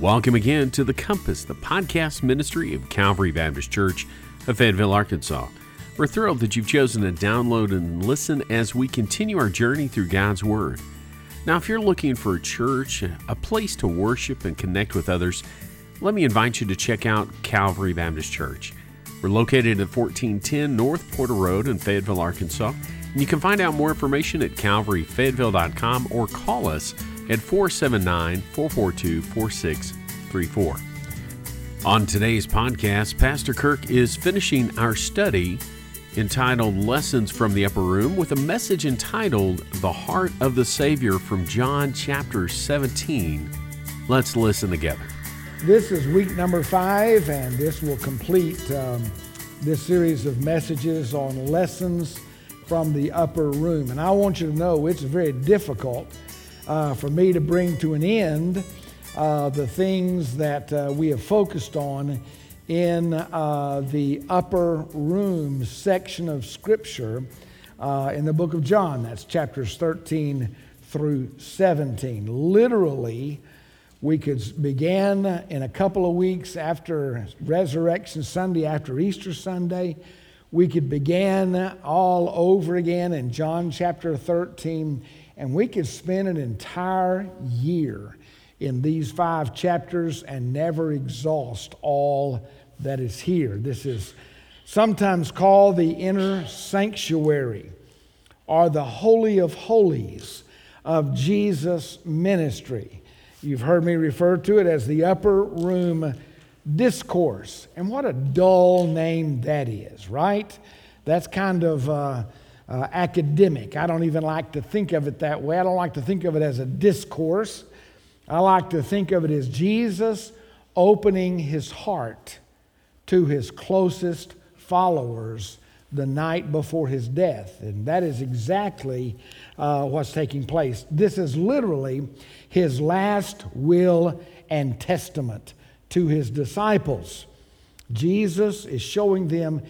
Welcome again to The Compass, the podcast ministry of Calvary Baptist Church of Fayetteville, Arkansas. We're thrilled that you've chosen to download and listen as we continue our journey through God's Word. Now, if you're looking for a church, a place to worship and connect with others, let me invite you to check out Calvary Baptist Church. We're located at 1410 North Porter Road in Fayetteville, Arkansas. And you can find out more information at calvaryfayetteville.com or call us at 479 442 4634. On today's podcast, Pastor Kirk is finishing our study entitled Lessons from the Upper Room with a message entitled The Heart of the Savior from John chapter 17. Let's listen together. This is week number five, and this will complete um, this series of messages on lessons from the upper room. And I want you to know it's very difficult uh, for me to bring to an end uh, the things that uh, we have focused on in uh, the upper room section of Scripture uh, in the book of John. That's chapters 13 through 17. Literally, we could begin in a couple of weeks after Resurrection Sunday, after Easter Sunday. We could begin all over again in John chapter 13, and we could spend an entire year in these five chapters and never exhaust all that is here. This is sometimes called the inner sanctuary or the Holy of Holies of Jesus' ministry. You've heard me refer to it as the upper room discourse. And what a dull name that is, right? That's kind of uh, uh, academic. I don't even like to think of it that way. I don't like to think of it as a discourse. I like to think of it as Jesus opening his heart to his closest followers the night before his death. And that is exactly uh, what's taking place. This is literally his last will and testament to his disciples. Jesus is showing them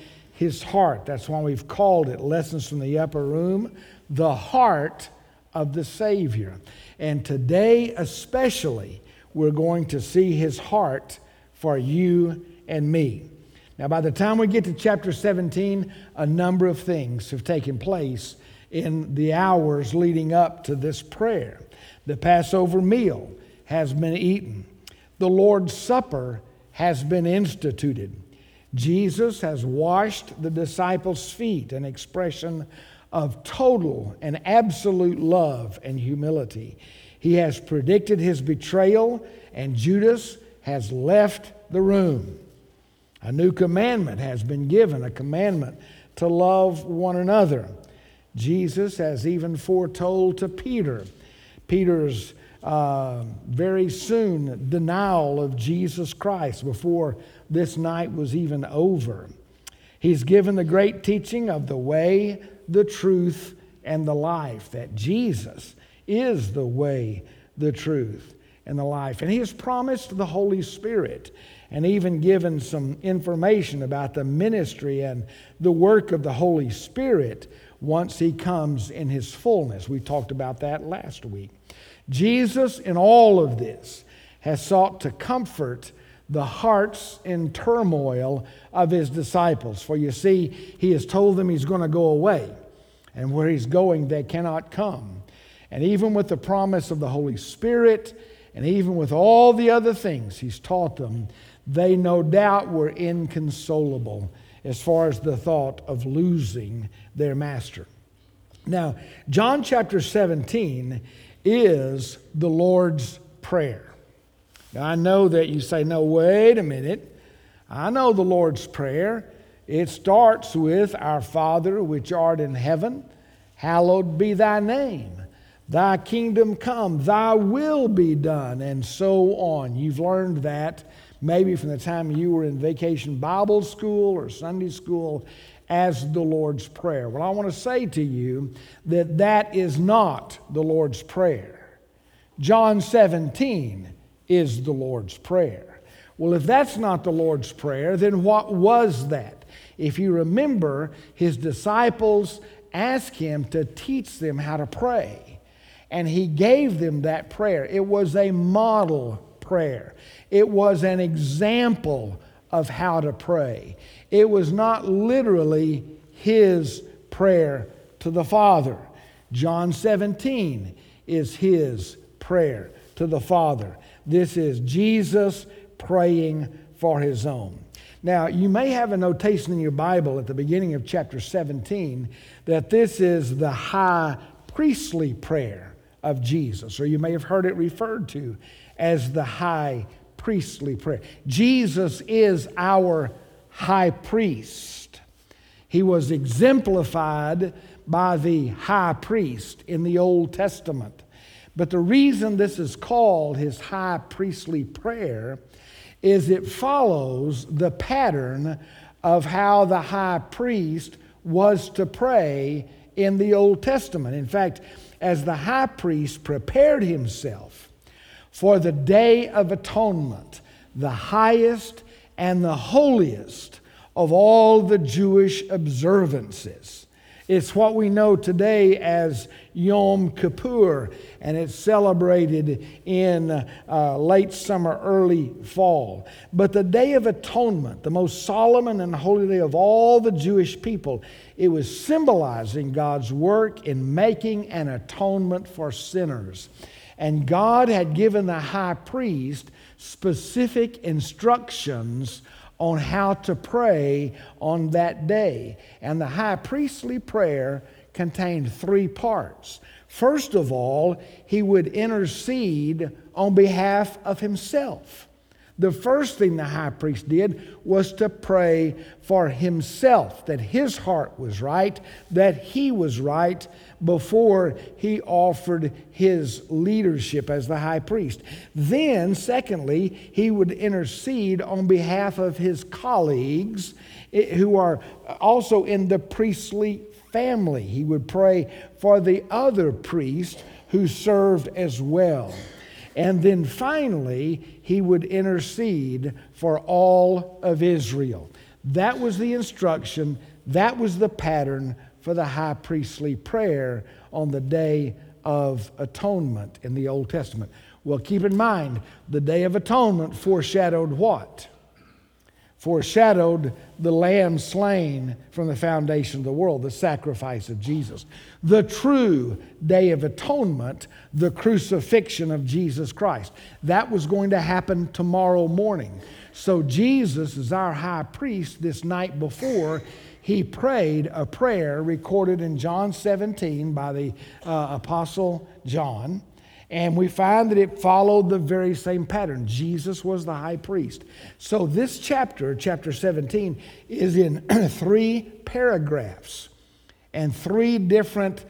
his heart. That's why we've called it Lessons from the Upper Room, the heart of the Savior. And today, especially, we're going to see his heart for you and me. Now, by the time we get to chapter 17, a number of things have taken place in the hours leading up to this prayer. The Passover meal has been eaten, the Lord's Supper has been instituted. Jesus has washed the disciples' feet, an expression of total and absolute love and humility. He has predicted his betrayal, and Judas has left the room. A new commandment has been given, a commandment to love one another. Jesus has even foretold to Peter Peter's uh, very soon denial of Jesus Christ before this night was even over. He's given the great teaching of the way, the truth, and the life, that Jesus is the way, the truth, and the life. And he has promised the Holy Spirit and even given some information about the ministry and the work of the Holy Spirit once he comes in his fullness. We talked about that last week. Jesus, in all of this, has sought to comfort the hearts in turmoil of his disciples. For you see, he has told them he's going to go away, and where he's going, they cannot come. And even with the promise of the Holy Spirit, and even with all the other things he's taught them, they no doubt were inconsolable as far as the thought of losing their master. Now, John chapter 17 is the Lord's Prayer. Now, I know that you say, no, wait a minute. I know the Lord's Prayer. It starts with Our Father which art in heaven, hallowed be thy name. Thy kingdom come, thy will be done, and so on. You've learned that maybe from the time you were in vacation Bible school or Sunday school as the Lord's Prayer. Well, I want to say to you that that is not the Lord's Prayer. John 17 is the Lord's Prayer. Well, if that's not the Lord's Prayer, then what was that? If you remember, his disciples asked him to teach them how to pray, and he gave them that prayer. It was a model prayer. It was an example of how to pray. It was not literally his prayer to the Father. John 17 is his prayer to the Father. This is Jesus praying for his own. Now, you may have a notation in your Bible at the beginning of chapter 17 that this is the high priestly prayer of Jesus, or you may have heard it referred to as the high priestly prayer. Jesus is our high priest. He was exemplified by the high priest in the Old Testament. But the reason this is called his high priestly prayer is it follows the pattern of how the high priest was to pray in the Old Testament. In fact, as the high priest prepared himself for the day of atonement, the highest and the holiest of all the Jewish observances. It's what we know today as Yom Kippur, and it's celebrated in uh, late summer, early fall. But the Day of Atonement, the most solemn and holy day of all the Jewish people, it was symbolizing God's work in making an atonement for sinners. And God had given the high priest specific instructions on how to pray on that day. And the high priestly prayer contained three parts. First of all, he would intercede on behalf of himself. The first thing the high priest did was to pray for himself, that his heart was right, that he was right before he offered his leadership as the high priest. Then, secondly, he would intercede on behalf of his colleagues eh, who are also in the priestly family. He would pray for the other priests who served as well. And then finally, he would intercede for all of Israel. That was the instruction, that was the pattern for the high priestly prayer on the Day of Atonement in the Old Testament. Well, keep in mind, the Day of Atonement foreshadowed what? Foreshadowed the lamb slain from the foundation of the world, the sacrifice of Jesus. The true day of atonement, the crucifixion of Jesus Christ. That was going to happen tomorrow morning. So, Jesus, as our high priest, this night before, he prayed a prayer recorded in John 17 by the uh, Apostle John. And we find that it followed the very same pattern. Jesus was the high priest. So this chapter, chapter 17, is in three paragraphs and three different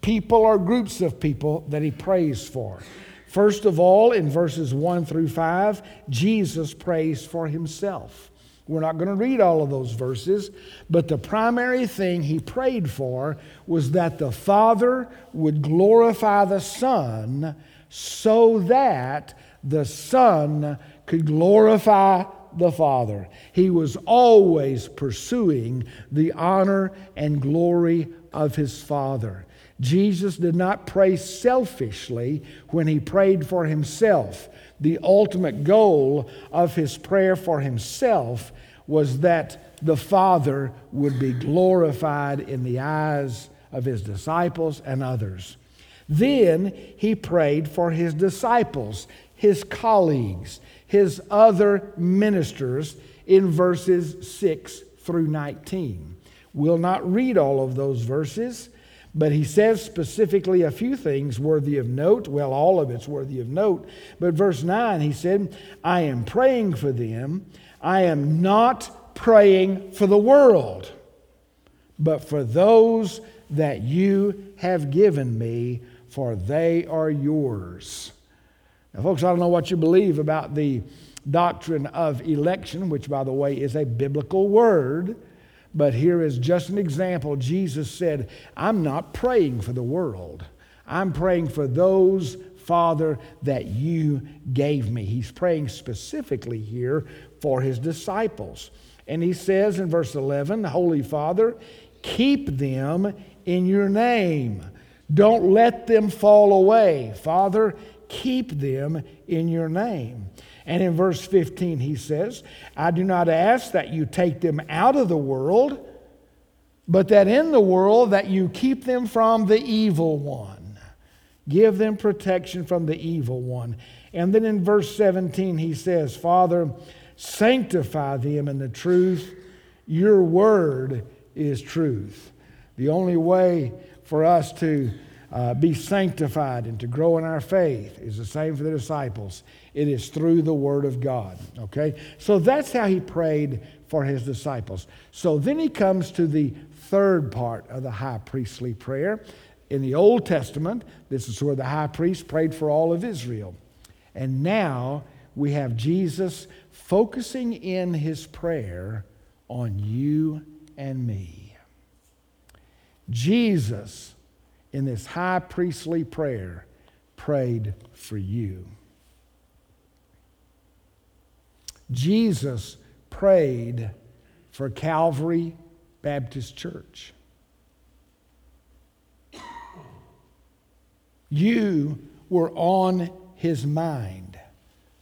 people or groups of people that he prays for. First of all, in verses 1 through 5, Jesus prays for himself. We're not going to read all of those verses, but the primary thing he prayed for was that the Father would glorify the Son so that the Son could glorify the Father. He was always pursuing the honor and glory of his Father. Jesus did not pray selfishly when he prayed for himself. The ultimate goal of his prayer for himself was that the Father would be glorified in the eyes of his disciples and others. Then he prayed for his disciples, his colleagues, his other ministers in verses 6 through 19. We'll not read all of those verses, but he says specifically a few things worthy of note. Well, all of it's worthy of note. But verse 9, he said, I am praying for them I am not praying for the world, but for those that you have given me, for they are yours. Now, folks, I don't know what you believe about the doctrine of election, which, by the way, is a biblical word. But here is just an example. Jesus said, I'm not praying for the world. I'm praying for those, Father, that you gave me. He's praying specifically here for his disciples. And he says in verse 11, Holy Father, keep them in your name. Don't let them fall away. Father, keep them in your name. And in verse 15, he says, I do not ask that you take them out of the world, but that in the world that you keep them from the evil one. Give them protection from the evil one. And then in verse 17, he says, Father, sanctify them in the truth. Your word is truth. The only way for us to uh, be sanctified and to grow in our faith is the same for the disciples. It is through the Word of God. Okay? So that's how he prayed for his disciples. So then he comes to the third part of the high priestly prayer. In the Old Testament, this is where the high priest prayed for all of Israel. And now we have Jesus focusing in his prayer on you and me. Jesus, in this high priestly prayer, prayed for you. Jesus prayed for Calvary Baptist Church. You were on his mind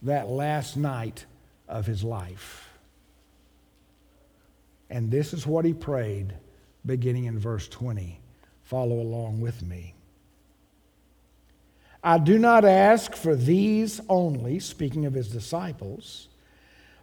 that last night of his life. And this is what he prayed beginning in verse 20. Follow along with me. I do not ask for these only, speaking of his disciples,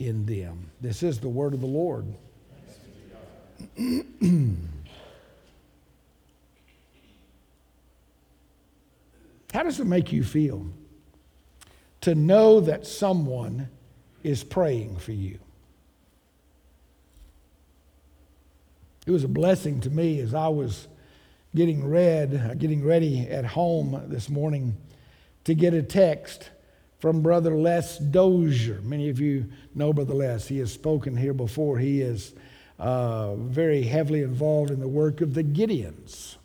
in them. This is the word of the Lord. How does it make you feel to know that someone is praying for you? It was a blessing to me as I was getting read, getting ready at home this morning to get a text from Brother Les Dozier. Many of you know Brother Les. He has spoken here before. He is uh, very heavily involved in the work of the Gideons.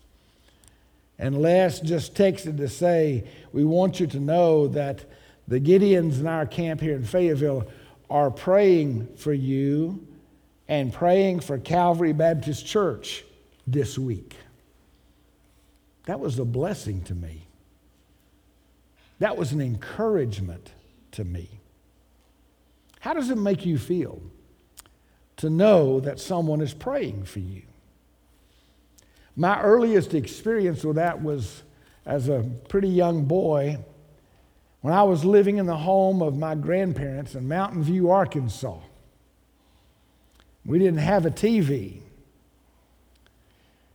And Les just texted to say, We want you to know that the Gideons in our camp here in Fayetteville are praying for you and praying for Calvary Baptist Church this week. That was a blessing to me. That was an encouragement to me. How does it make you feel to know that someone is praying for you? My earliest experience with that was as a pretty young boy when I was living in the home of my grandparents in Mountain View, Arkansas. We didn't have a TV.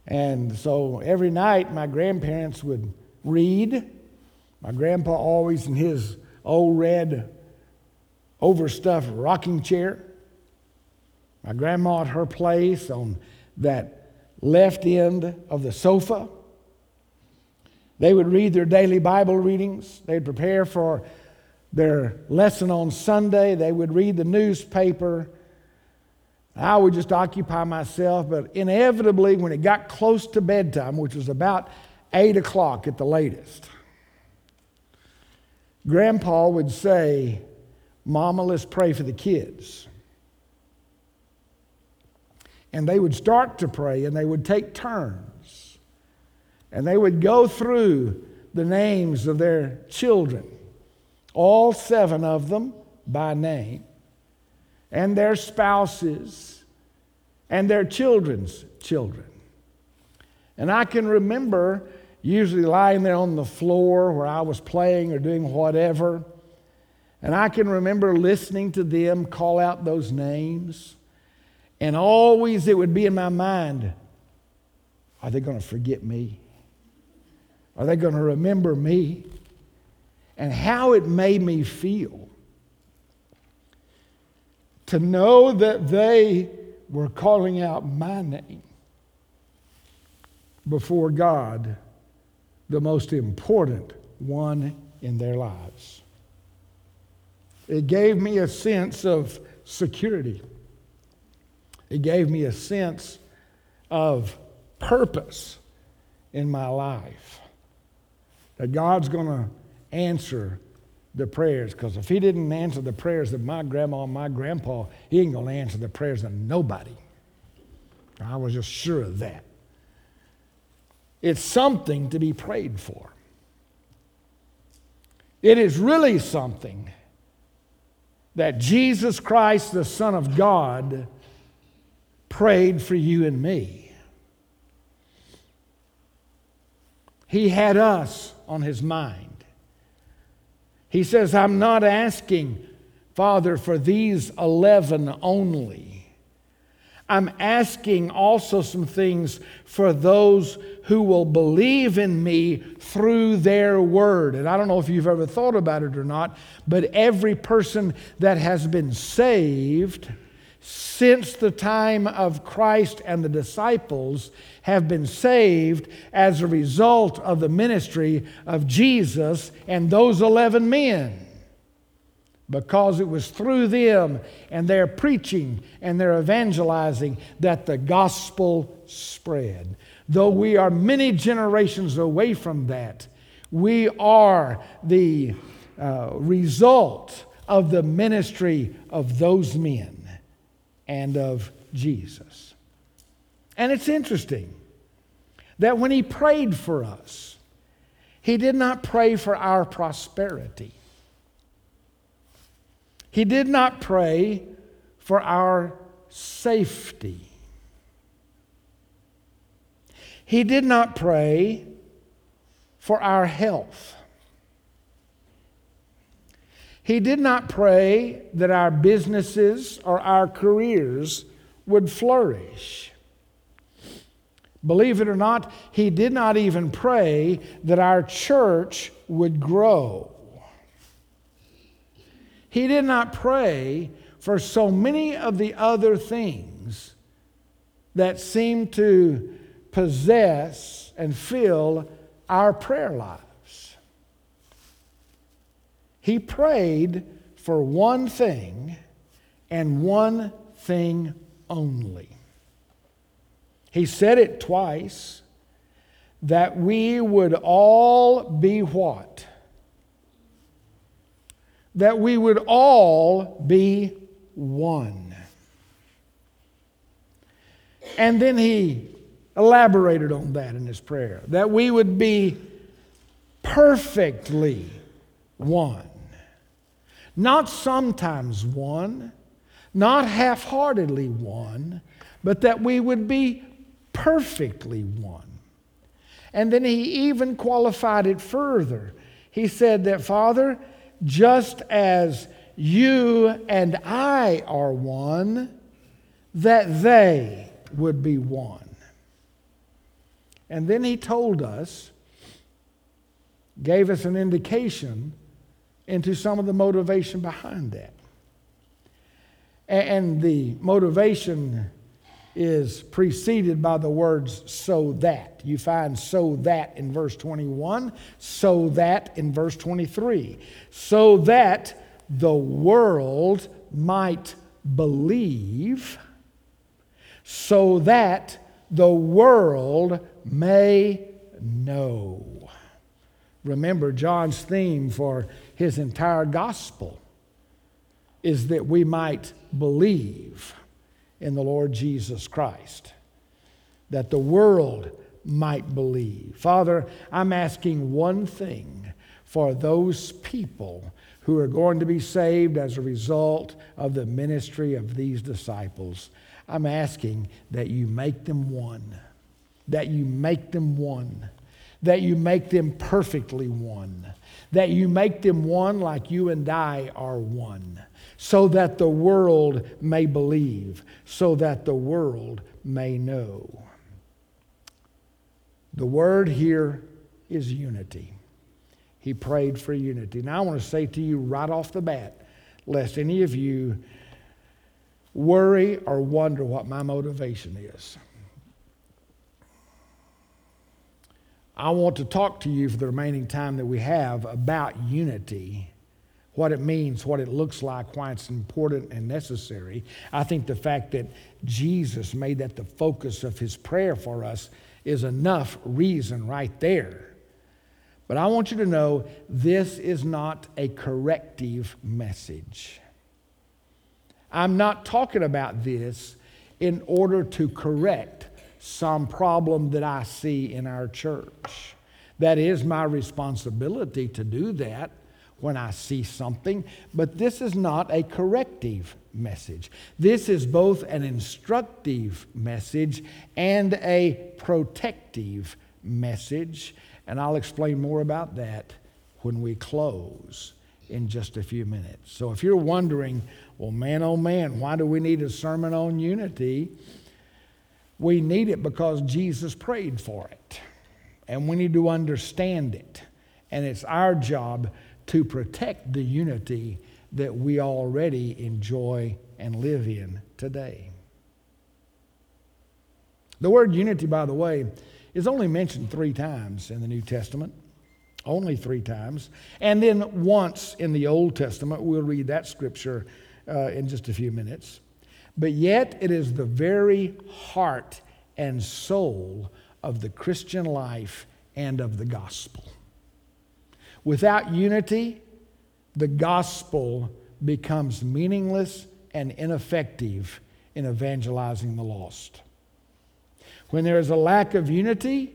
And so every night my grandparents would read. My grandpa always in his old red overstuffed rocking chair. My grandma at her place on that left end of the sofa. They would read their daily Bible readings. They'd prepare for their lesson on Sunday. They would read the newspaper. I would just occupy myself, but inevitably, when it got close to bedtime, which was about 8 o'clock at the latest, Grandpa would say, Mama, let's pray for the kids. And they would start to pray and they would take turns. And they would go through the names of their children, all seven of them by name, and their spouses, and their children's children. And I can remember usually lying there on the floor where I was playing or doing whatever. And I can remember listening to them call out those names. And always it would be in my mind are they going to forget me? Are they going to remember me? And how it made me feel to know that they were calling out my name before God, the most important one in their lives. It gave me a sense of security. It gave me a sense of purpose in my life. That God's going to answer the prayers. Because if He didn't answer the prayers of my grandma and my grandpa, He ain't going to answer the prayers of nobody. I was just sure of that. It's something to be prayed for. It is really something that Jesus Christ, the Son of God, prayed for you and me. He had us on his mind. He says, I'm not asking, Father, for these 11 only. I'm asking also some things for those who will believe in me through their word. And I don't know if you've ever thought about it or not, but every person that has been saved since the time of Christ and the disciples have been saved as a result of the ministry of Jesus and those 11 men because it was through them and their preaching and their evangelizing that the gospel spread. Though we are many generations away from that, we are the uh, result of the ministry of those men and of Jesus. And it's interesting that when he prayed for us, he did not pray for our prosperity. He did not pray for our safety. He did not pray for our health. He did not pray that our businesses or our careers would flourish. Believe it or not, he did not even pray that our church would grow. He did not pray for so many of the other things that seem to possess and fill our prayer lives. He prayed for one thing and one thing only. He said it twice that we would all be what? That we would all be one. And then he elaborated on that in his prayer that we would be perfectly one. Not sometimes one, not half heartedly one, but that we would be perfectly one. And then he even qualified it further. He said that, Father, just as you and I are one, that they would be one. And then he told us, gave us an indication into some of the motivation behind that. And the motivation is preceded by the words so that. You find so that in verse 21, so that in verse 23. So that the world might believe, so that the world may know. Remember John's theme for his entire gospel is that we might believe in the Lord Jesus Christ, that the world might believe. Father, I'm asking one thing for those people who are going to be saved as a result of the ministry of these disciples. I'm asking that you make them one, that you make them one, that you make them perfectly one, that you make them one like you and I are one, so that the world may believe, so that the world may know. The word here is unity. He prayed for unity. Now, I want to say to you right off the bat, lest any of you worry or wonder what my motivation is. I want to talk to you for the remaining time that we have about unity, what it means, what it looks like, why it's important and necessary. I think the fact that Jesus made that the focus of his prayer for us is enough reason right there. But I want you to know this is not a corrective message. I'm not talking about this in order to correct some problem that I see in our church. That is my responsibility to do that when I see something, but this is not a corrective message. This is both an instructive message and a protective message, and I'll explain more about that when we close in just a few minutes. So if you're wondering, well, man, oh man, why do we need a sermon on unity? We need it because Jesus prayed for it, and we need to understand it, and it's our job to protect the unity that we already enjoy and live in today. The word unity, by the way, is only mentioned three times in the New Testament. Only three times. And then once in the Old Testament. We'll read that scripture uh, in just a few minutes. But yet, it is the very heart and soul of the Christian life and of the gospel. Without unity, the gospel becomes meaningless and ineffective in evangelizing the lost. When there is a lack of unity,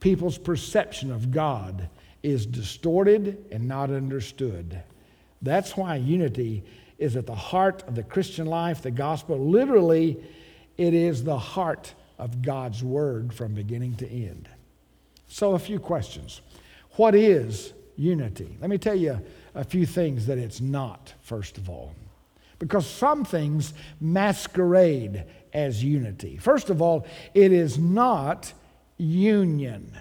people's perception of God is distorted and not understood. That's why unity is at the heart of the Christian life, the gospel. Literally, it is the heart of God's word from beginning to end. So, a few questions. What is unity. Let me tell you a few things that it's not, first of all. Because some things masquerade as unity. First of all, it is not union.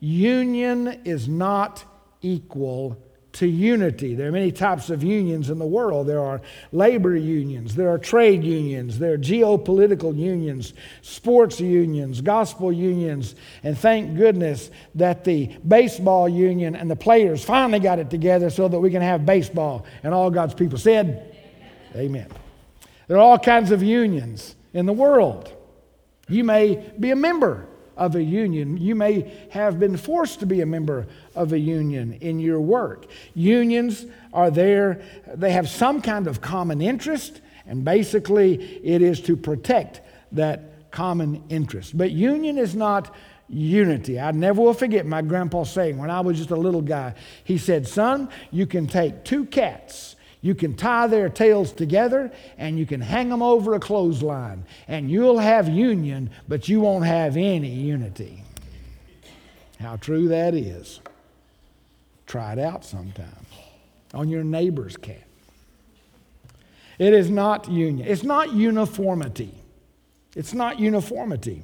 Union is not equal to unity. There are many types of unions in the world. There are labor unions, there are trade unions, there are geopolitical unions, sports unions, gospel unions, and thank goodness that the baseball union and the players finally got it together so that we can have baseball. And all God's people said, Amen. There are all kinds of unions in the world. You may be a member of a union. You may have been forced to be a member of a union in your work. Unions are there, they have some kind of common interest, and basically it is to protect that common interest. But union is not unity. I never will forget my grandpa saying when I was just a little guy, he said, Son, you can take two cats you can tie their tails together and you can hang them over a clothesline, and you'll have union, but you won't have any unity. How true that is. Try it out sometime on your neighbor's cat. It is not union, it's not uniformity. It's not uniformity.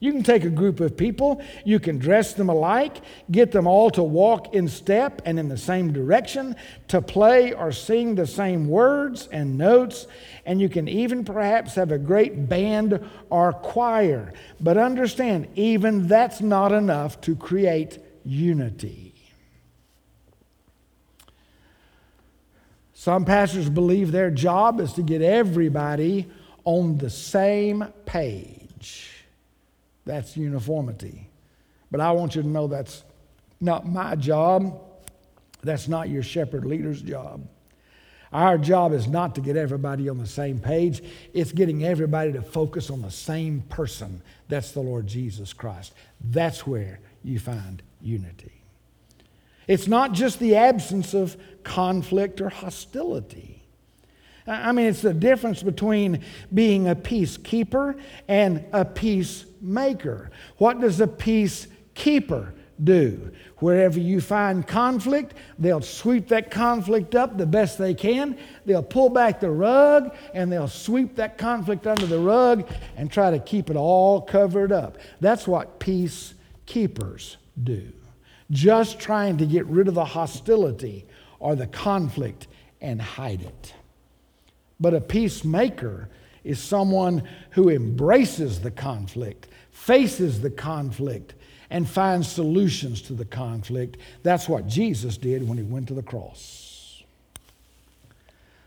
You can take a group of people, you can dress them alike, get them all to walk in step and in the same direction, to play or sing the same words and notes, and you can even perhaps have a great band or choir. But understand, even that's not enough to create unity. Some pastors believe their job is to get everybody on the same page. That's uniformity. But I want you to know that's not my job. That's not your shepherd leader's job. Our job is not to get everybody on the same page, it's getting everybody to focus on the same person. That's the Lord Jesus Christ. That's where you find unity. It's not just the absence of conflict or hostility. I mean, it's the difference between being a peacekeeper and a peacemaker. What does a peacekeeper do? Wherever you find conflict, they'll sweep that conflict up the best they can. They'll pull back the rug and they'll sweep that conflict under the rug and try to keep it all covered up. That's what peacekeepers do just trying to get rid of the hostility or the conflict and hide it. But a peacemaker is someone who embraces the conflict, faces the conflict, and finds solutions to the conflict. That's what Jesus did when he went to the cross.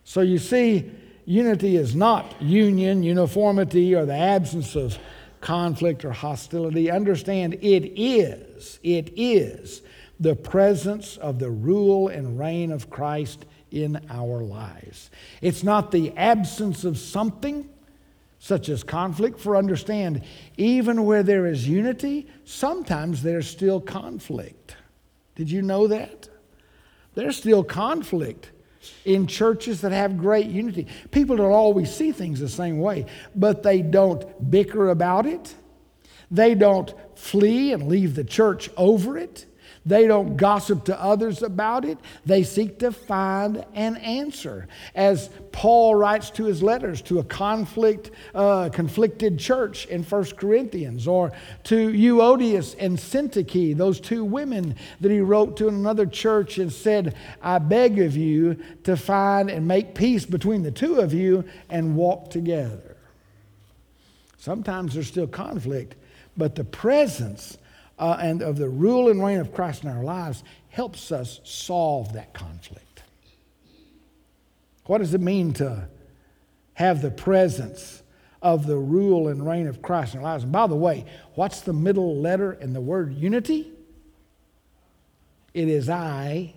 So you see, unity is not union, uniformity, or the absence of conflict or hostility. Understand it is, it is the presence of the rule and reign of Christ in our lives. It's not the absence of something such as conflict, for understand, even where there is unity, sometimes there's still conflict. Did you know that? There's still conflict in churches that have great unity. People don't always see things the same way, but they don't bicker about it. They don't flee and leave the church over it. They don't gossip to others about it. They seek to find an answer. As Paul writes to his letters to a conflict, uh, conflicted church in 1 Corinthians, or to Euodias and Syntyche, those two women that he wrote to another church and said, I beg of you to find and make peace between the two of you and walk together. Sometimes there's still conflict, but the presence uh, and of the rule and reign of Christ in our lives helps us solve that conflict. What does it mean to have the presence of the rule and reign of Christ in our lives? And by the way, what's the middle letter in the word unity? It is I.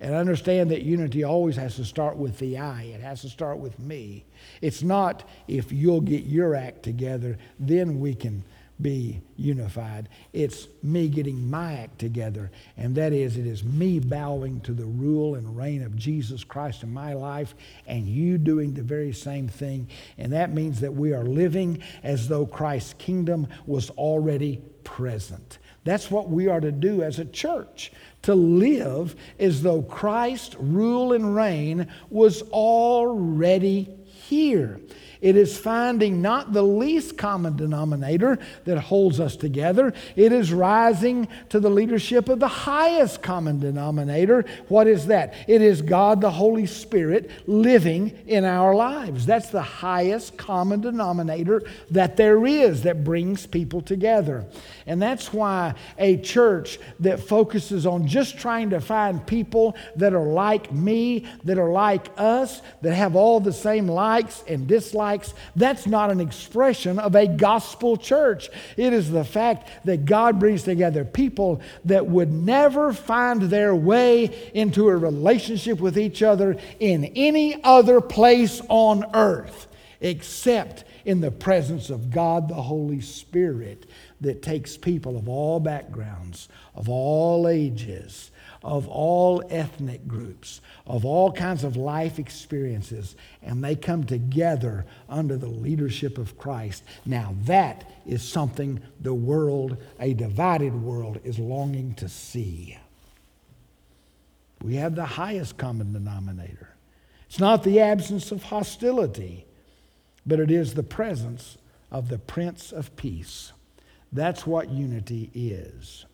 And understand that unity always has to start with the I. It has to start with me. It's not if you'll get your act together, then we can be unified. It's me getting my act together, and that is, it is me bowing to the rule and reign of Jesus Christ in my life, and you doing the very same thing. And that means that we are living as though Christ's kingdom was already present. That's what we are to do as a church to live as though Christ's rule and reign was already here. It is finding not the least common denominator that holds us together. It is rising to the leadership of the highest common denominator. What is that? It is God the Holy Spirit living in our lives. That's the highest common denominator that there is that brings people together. And that's why a church that focuses on just trying to find people that are like me, that are like us, that have all the same likes and dislikes likes, that's not an expression of a gospel church. It is the fact that God brings together people that would never find their way into a relationship with each other in any other place on earth except in the presence of God the Holy Spirit that takes people of all backgrounds, of all ages, of all ethnic groups, of all kinds of life experiences, and they come together under the leadership of Christ. Now, that is something the world, a divided world, is longing to see. We have the highest common denominator. It's not the absence of hostility, but it is the presence of the Prince of Peace. That's what unity is.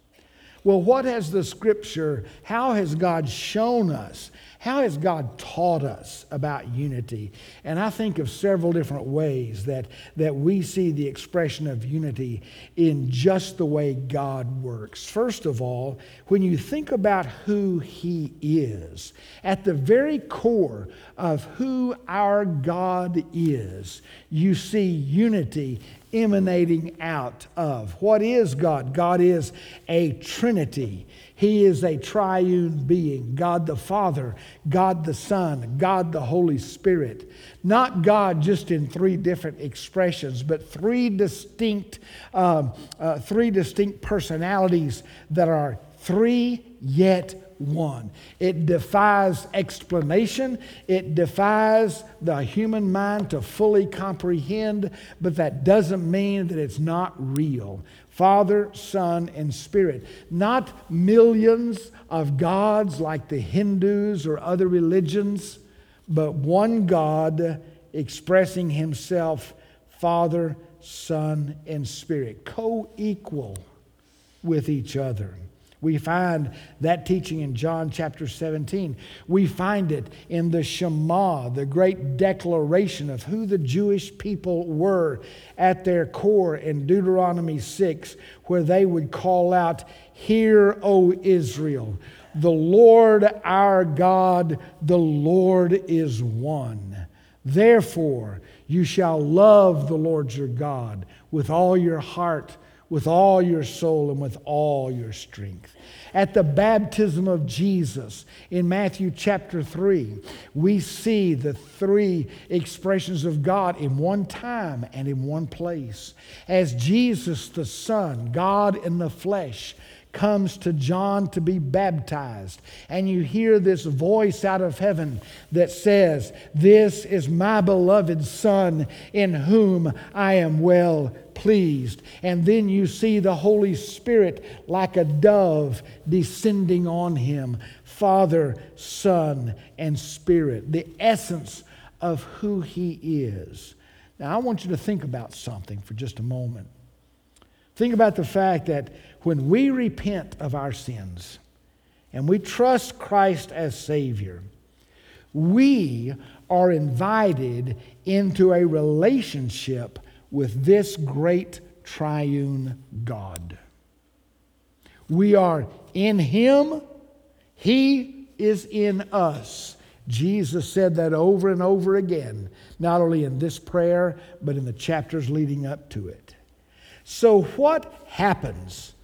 Well, what has the scripture, how has God shown us? How has God taught us about unity? And I think of several different ways that, that we see the expression of unity in just the way God works. First of all, when you think about who He is, at the very core of who our God is, you see unity emanating out of. What is God? God is a Trinity. He is a triune being God the Father, God the Son, God the Holy Spirit. Not God just in three different expressions, but three distinct, um, uh, three distinct personalities that are three yet one. It defies explanation, it defies the human mind to fully comprehend, but that doesn't mean that it's not real. Father, Son, and Spirit. Not millions of gods like the Hindus or other religions, but one God expressing Himself Father, Son, and Spirit, co equal with each other. We find that teaching in John chapter 17. We find it in the Shema, the great declaration of who the Jewish people were at their core in Deuteronomy 6, where they would call out, Hear, O Israel, the Lord our God, the Lord is one. Therefore, you shall love the Lord your God with all your heart with all your soul and with all your strength. At the baptism of Jesus in Matthew chapter 3, we see the three expressions of God in one time and in one place. As Jesus, the Son, God in the flesh, comes to John to be baptized, and you hear this voice out of heaven that says, This is my beloved Son in whom I am well pleased. And then you see the Holy Spirit like a dove descending on him Father, Son, and Spirit, the essence of who he is. Now, I want you to think about something for just a moment. Think about the fact that when we repent of our sins and we trust Christ as Savior, we are invited into a relationship with this great triune God. We are in Him, He is in us. Jesus said that over and over again, not only in this prayer, but in the chapters leading up to it. So, what happens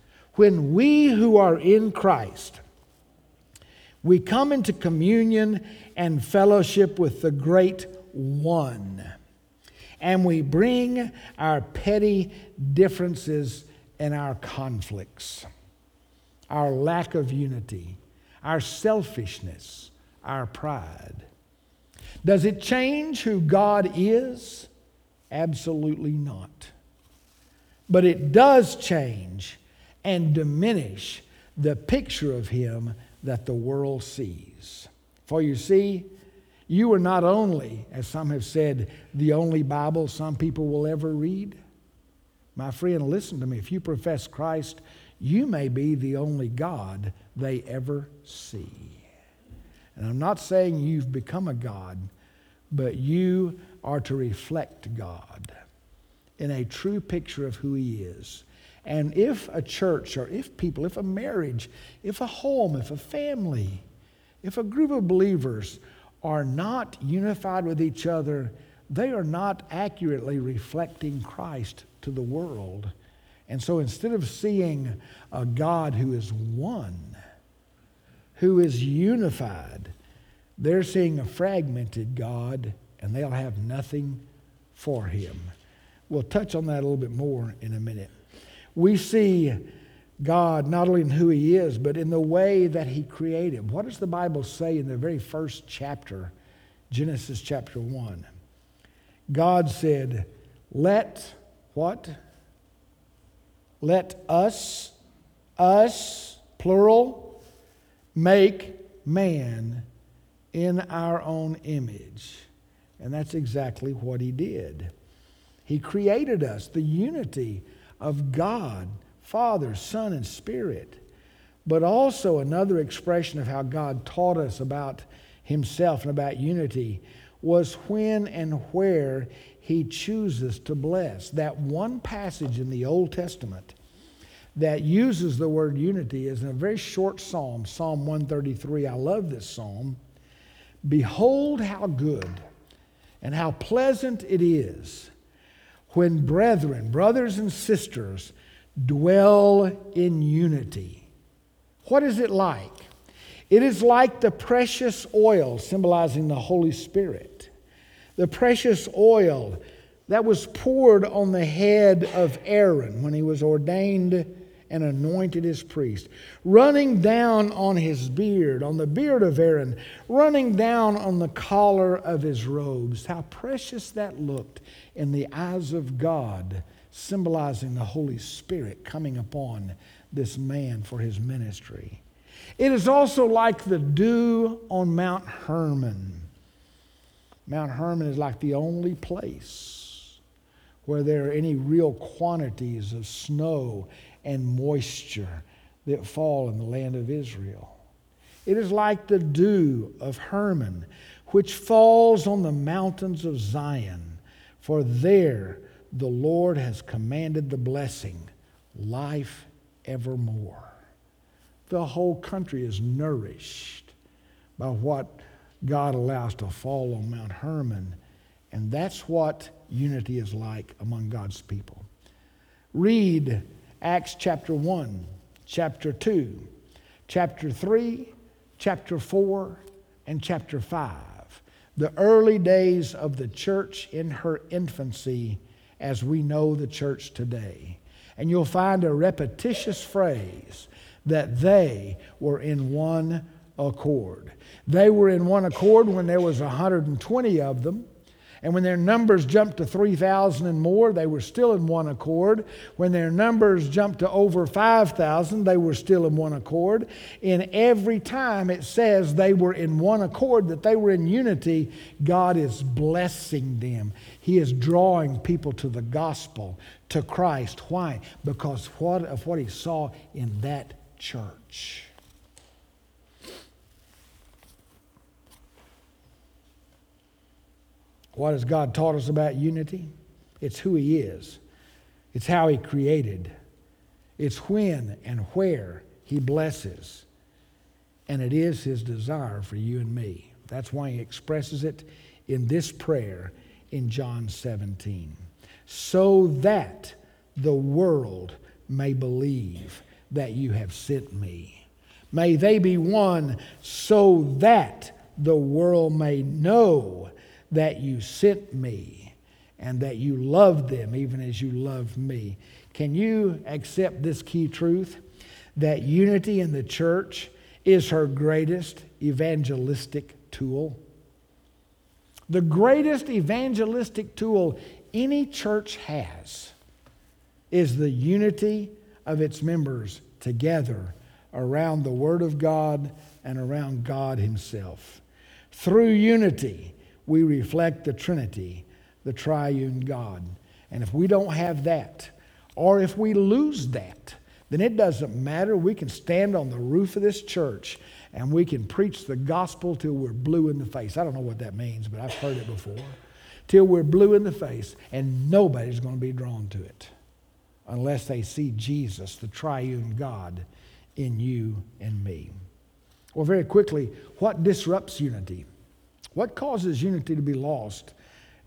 when we who are in Christ, we come into communion and fellowship with the great one, and we bring our petty differences and our conflicts, our lack of unity, our selfishness, our pride. Does it change who God is? Absolutely not. But it does change and diminish the picture of him that the world sees. For you see, you are not only, as some have said, the only Bible some people will ever read. My friend, listen to me. If you profess Christ, you may be the only God they ever see. And I'm not saying you've become a God, but you are to reflect God in a true picture of who He is. And if a church or if people, if a marriage, if a home, if a family, if a group of believers are not unified with each other, they are not accurately reflecting Christ to the world. And so instead of seeing a God who is one, who is unified, they're seeing a fragmented God and they'll have nothing for him. We'll touch on that a little bit more in a minute we see God not only in who He is, but in the way that He created. What does the Bible say in the very first chapter, Genesis chapter 1? God said, Let what? Let us, us, plural, make man in our own image. And that's exactly what He did. He created us, the unity of God, Father, Son, and Spirit. But also another expression of how God taught us about Himself and about unity was when and where He chooses to bless. That one passage in the Old Testament that uses the word unity is in a very short psalm, Psalm 133. I love this psalm. Behold, how good and how pleasant it is when brethren, brothers and sisters, dwell in unity. What is it like? It is like the precious oil symbolizing the Holy Spirit. The precious oil that was poured on the head of Aaron when he was ordained and anointed his priest, running down on his beard, on the beard of Aaron, running down on the collar of his robes. How precious that looked in the eyes of God, symbolizing the Holy Spirit coming upon this man for his ministry. It is also like the dew on Mount Hermon. Mount Hermon is like the only place where there are any real quantities of snow and moisture that fall in the land of Israel. It is like the dew of Hermon, which falls on the mountains of Zion, for there the Lord has commanded the blessing, life evermore. The whole country is nourished by what God allows to fall on Mount Hermon, and that's what unity is like among God's people. Read Acts chapter 1, chapter 2, chapter 3, chapter 4, and chapter 5. The early days of the church in her infancy as we know the church today. And you'll find a repetitious phrase that they were in one accord. They were in one accord when there was 120 of them. And when their numbers jumped to 3,000 and more, they were still in one accord. When their numbers jumped to over 5,000, they were still in one accord. In every time it says they were in one accord, that they were in unity, God is blessing them. He is drawing people to the gospel, to Christ. Why? Because what, of what he saw in that church. What has God taught us about unity? It's who He is, it's how He created, it's when and where He blesses. And it is His desire for you and me. That's why He expresses it in this prayer in John 17. So that the world may believe that you have sent me. May they be one so that the world may know that you sent me and that you loved them even as you loved me. Can you accept this key truth? That unity in the church is her greatest evangelistic tool. The greatest evangelistic tool any church has is the unity of its members together around the Word of God and around God Himself. Through unity, we reflect the Trinity, the triune God. And if we don't have that, or if we lose that, then it doesn't matter. We can stand on the roof of this church and we can preach the gospel till we're blue in the face. I don't know what that means, but I've heard it before. Till we're blue in the face, and nobody's going to be drawn to it unless they see Jesus, the triune God, in you and me. Well, very quickly, what disrupts unity? What causes unity to be lost?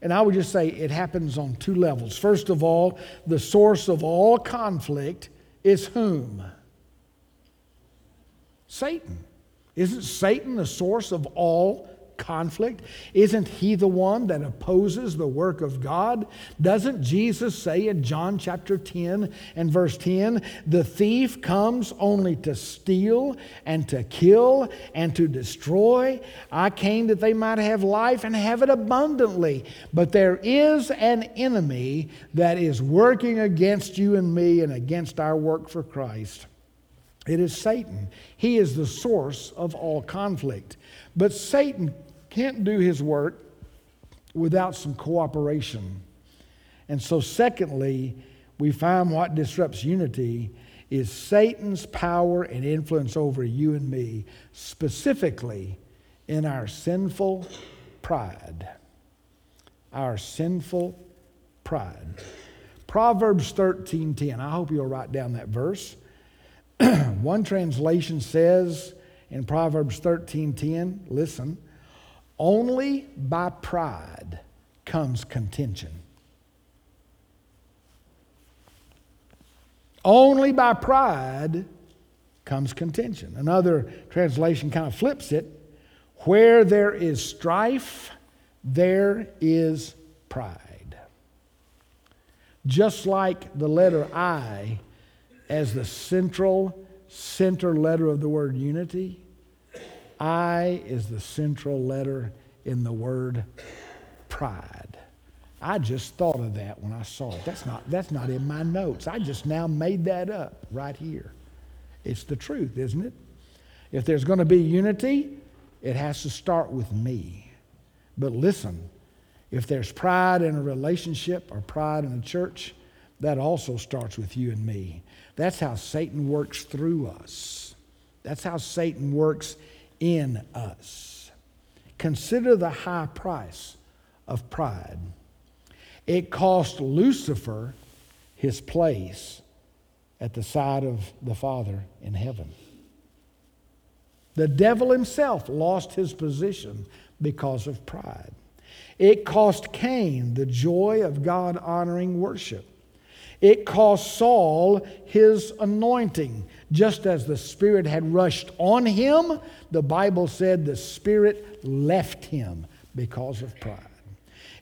And I would just say it happens on two levels. First of all, the source of all conflict is whom? Satan. Isn't Satan the source of all conflict? Isn't he the one that opposes the work of God? Doesn't Jesus say in John chapter 10 and verse 10, the thief comes only to steal and to kill and to destroy? I came that they might have life and have it abundantly. But there is an enemy that is working against you and me and against our work for Christ. It is Satan. He is the source of all conflict. But Satan can't do his work without some cooperation. And so, secondly, we find what disrupts unity is Satan's power and influence over you and me, specifically in our sinful pride. Our sinful pride. Proverbs 13:10. I hope you'll write down that verse. One translation says in Proverbs 13:10, listen, only by pride comes contention. Only by pride comes contention. Another translation kind of flips it. Where there is strife, there is pride. Just like the letter I as the central center letter of the word unity, I is the central letter in the word pride. I just thought of that when I saw it. That's not, that's not in my notes. I just now made that up right here. It's the truth, isn't it? If there's going to be unity, it has to start with me. But listen, if there's pride in a relationship or pride in a church, that also starts with you and me. That's how Satan works through us. That's how Satan works in us. Consider the high price of pride. It cost Lucifer his place at the side of the Father in heaven. The devil himself lost his position because of pride. It cost Cain the joy of God honoring worship. It cost Saul his anointing. Just as the Spirit had rushed on him, the Bible said the Spirit left him because of pride.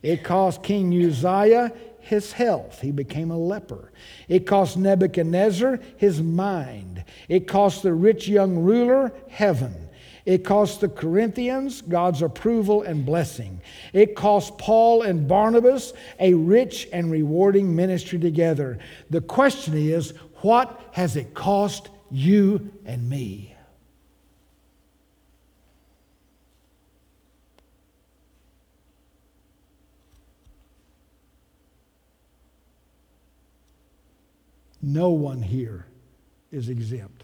It cost King Uzziah his health. He became a leper. It cost Nebuchadnezzar his mind. It cost the rich young ruler heaven. It cost the Corinthians God's approval and blessing. It cost Paul and Barnabas a rich and rewarding ministry together. The question is, what has it cost you and me? No one here is exempt.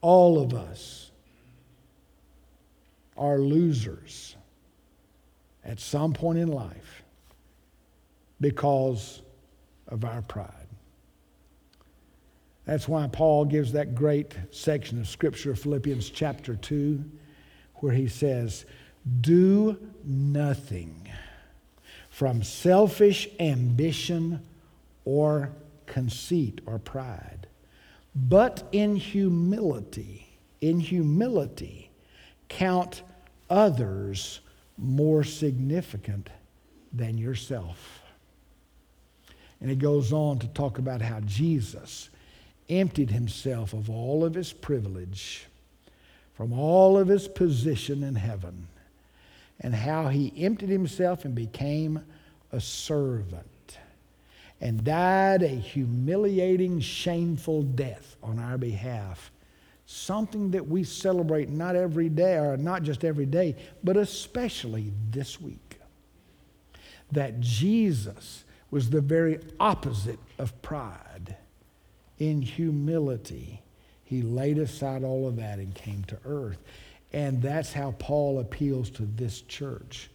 All of us are losers at some point in life because of our pride. That's why Paul gives that great section of Scripture, Philippians chapter 2, where he says, Do nothing from selfish ambition or conceit or pride but in humility, in humility, count others more significant than yourself. And he goes on to talk about how Jesus emptied himself of all of his privilege, from all of his position in heaven, and how he emptied himself and became a servant and died a humiliating, shameful death on our behalf. Something that we celebrate not every day, or not just every day, but especially this week. That Jesus was the very opposite of pride. In humility, he laid aside all of that and came to earth. And that's how Paul appeals to this church.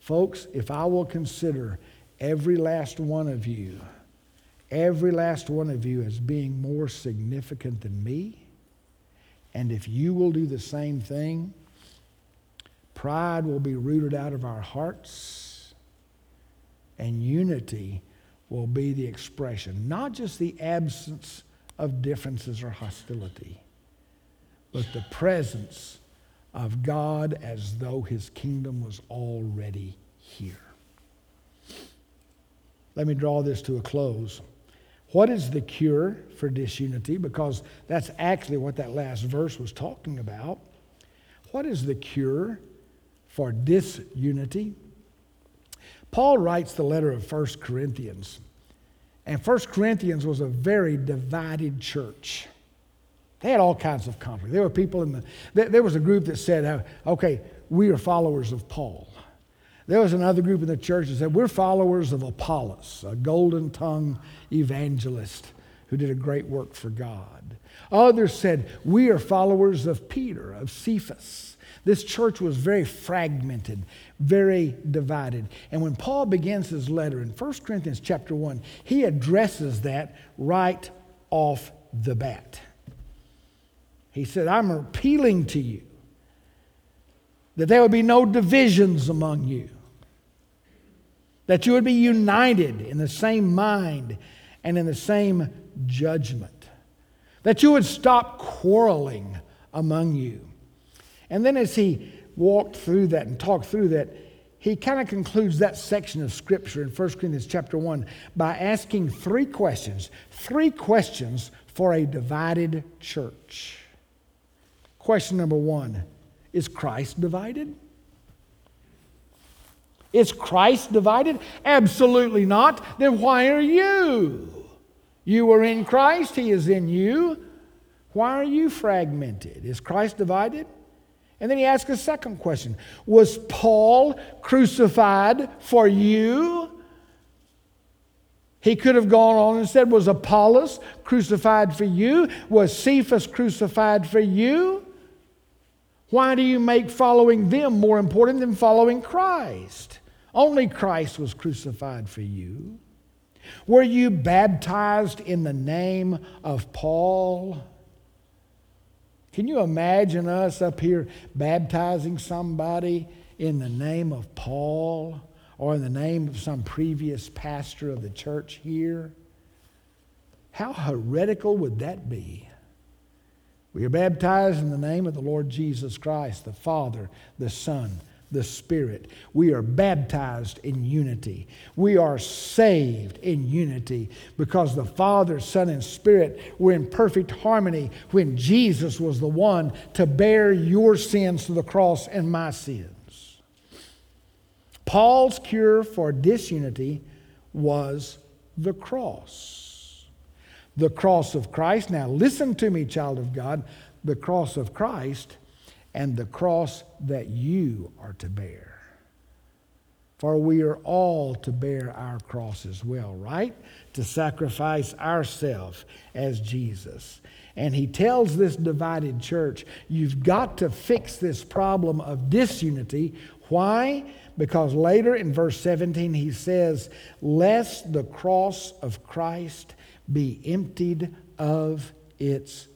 Folks, if I will consider every last one of you, every last one of you as being more significant than me. And if you will do the same thing, pride will be rooted out of our hearts, and unity will be the expression, not just the absence of differences or hostility, but the presence of God as though his kingdom was already here. Let me draw this to a close. What is the cure for disunity? Because that's actually what that last verse was talking about. What is the cure for disunity? Paul writes the letter of 1 Corinthians. And 1 Corinthians was a very divided church. They had all kinds of conflict. There were people in the, there was a group that said, uh, okay, we are followers of Paul. There was another group in the church that said, We're followers of Apollos, a golden tongued evangelist who did a great work for God. Others said, We are followers of Peter, of Cephas. This church was very fragmented, very divided. And when Paul begins his letter in 1 Corinthians chapter 1, he addresses that right off the bat. He said, I'm appealing to you that there would be no divisions among you that you would be united in the same mind and in the same judgment. That you would stop quarreling among you. And then as he walked through that and talked through that, he kind of concludes that section of scripture in 1 Corinthians chapter 1 by asking three questions. Three questions for a divided church. Question number one Is Christ divided? Is Christ divided? Absolutely not. Then why are you? You are in Christ, He is in you. Why are you fragmented? Is Christ divided? And then he asks a second question Was Paul crucified for you? He could have gone on and said, Was Apollos crucified for you? Was Cephas crucified for you? Why do you make following them more important than following Christ? Only Christ was crucified for you. Were you baptized in the name of Paul? Can you imagine us up here baptizing somebody in the name of Paul or in the name of some previous pastor of the church here? How heretical would that be? We are baptized in the name of the Lord Jesus Christ, the Father, the Son, the Spirit. We are baptized in unity. We are saved in unity because the Father, Son, and Spirit were in perfect harmony when Jesus was the one to bear your sins to the cross and my sins. Paul's cure for disunity was the cross. The cross of Christ. Now, listen to me, child of God. The cross of Christ and the cross that you are to bear. For we are all to bear our cross as well, right? To sacrifice ourselves as Jesus. And he tells this divided church, you've got to fix this problem of disunity. Why? Because later in verse 17 he says, Lest the cross of Christ be emptied of its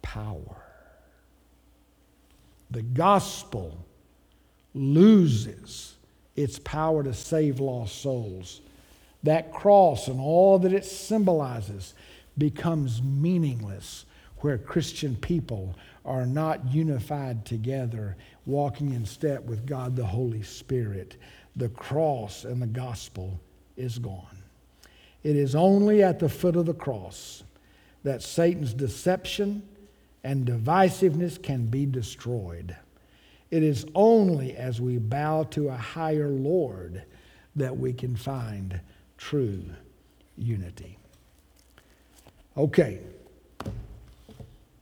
power the gospel loses its power to save lost souls. That cross and all that it symbolizes becomes meaningless where Christian people are not unified together, walking in step with God the Holy Spirit. The cross and the gospel is gone. It is only at the foot of the cross that Satan's deception and divisiveness can be destroyed. It is only as we bow to a higher Lord that we can find true unity. Okay,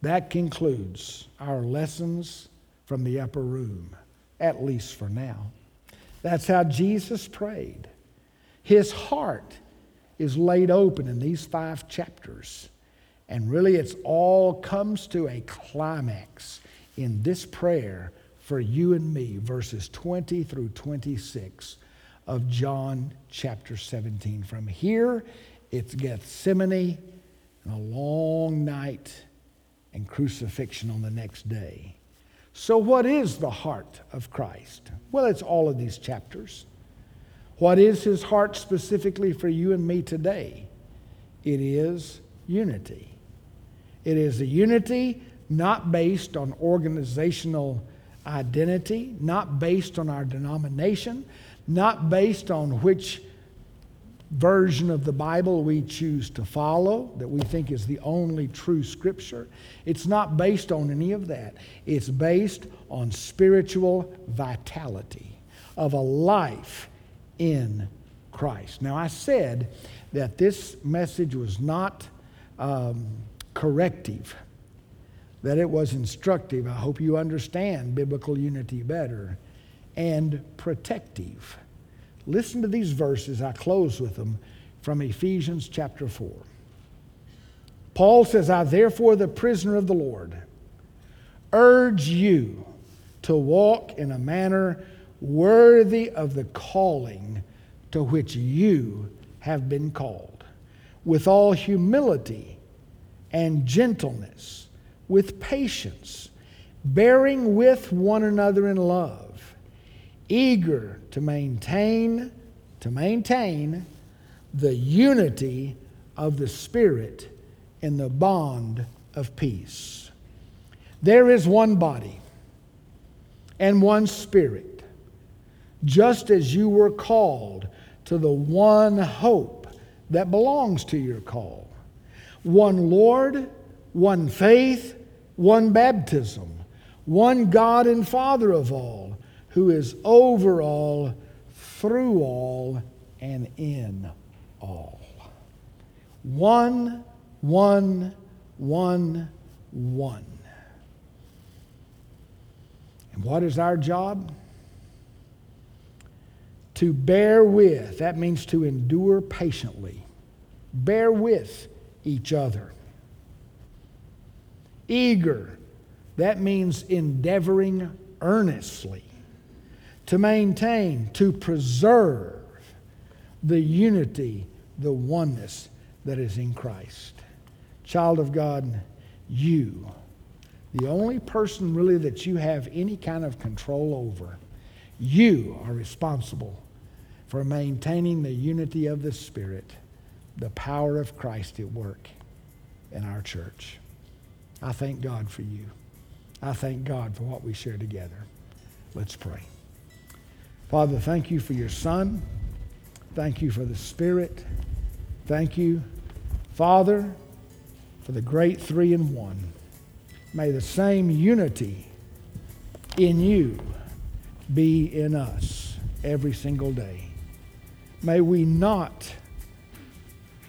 that concludes our lessons from the upper room, at least for now. That's how Jesus prayed. His heart is laid open in these five chapters. And really, it's all comes to a climax in this prayer for you and me, verses 20 through 26 of John chapter 17. From here, it's Gethsemane and a long night and crucifixion on the next day. So, what is the heart of Christ? Well, it's all of these chapters. What is his heart specifically for you and me today? It is unity. It is a unity not based on organizational identity, not based on our denomination, not based on which version of the Bible we choose to follow, that we think is the only true scripture. It's not based on any of that. It's based on spiritual vitality of a life in Christ. Now, I said that this message was not. Um, corrective, that it was instructive. I hope you understand biblical unity better, and protective. Listen to these verses. I close with them from Ephesians chapter 4. Paul says, I therefore, the prisoner of the Lord, urge you to walk in a manner worthy of the calling to which you have been called, with all humility and gentleness, with patience, bearing with one another in love, eager to maintain to maintain the unity of the Spirit in the bond of peace. There is one body and one Spirit, just as you were called to the one hope that belongs to your call. One Lord, one faith, one baptism, one God and Father of all, who is over all, through all, and in all. One, one, one, one. And what is our job? To bear with, that means to endure patiently. Bear with each other. Eager, that means endeavoring earnestly. To maintain, to preserve the unity, the oneness that is in Christ. Child of God, you, the only person really that you have any kind of control over, you are responsible for maintaining the unity of the Spirit, the power of Christ at work in our church. I thank God for you. I thank God for what we share together. Let's pray. Father, thank you for your Son. Thank you for the Spirit. Thank you, Father, for the great three in one. May the same unity in you be in us every single day. May we not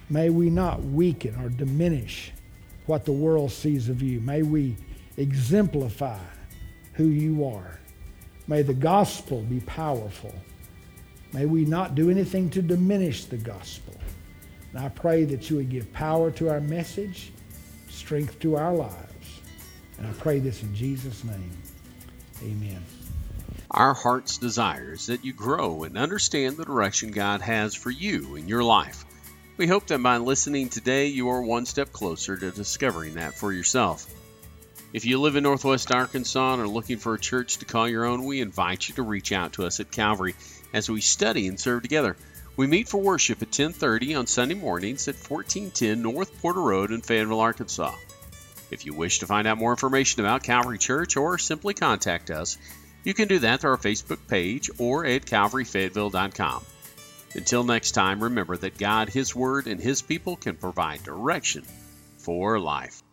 may we not weaken or diminish what the world sees of you. May we exemplify who you are. May the gospel be powerful. May we not do anything to diminish the gospel. And I pray that you would give power to our message, strength to our lives. And I pray this in Jesus' name. Amen. Our heart's desire is that you grow and understand the direction God has for you in your life. We hope that by listening today, you are one step closer to discovering that for yourself. If you live in Northwest Arkansas and are looking for a church to call your own, we invite you to reach out to us at Calvary as we study and serve together. We meet for worship at 10:30 on Sunday mornings at 1410 North Porter Road in Fayetteville, Arkansas. If you wish to find out more information about Calvary Church or simply contact us, you can do that through our Facebook page or at calvaryfayetteville.com. Until next time, remember that God, His Word, and His people can provide direction for life.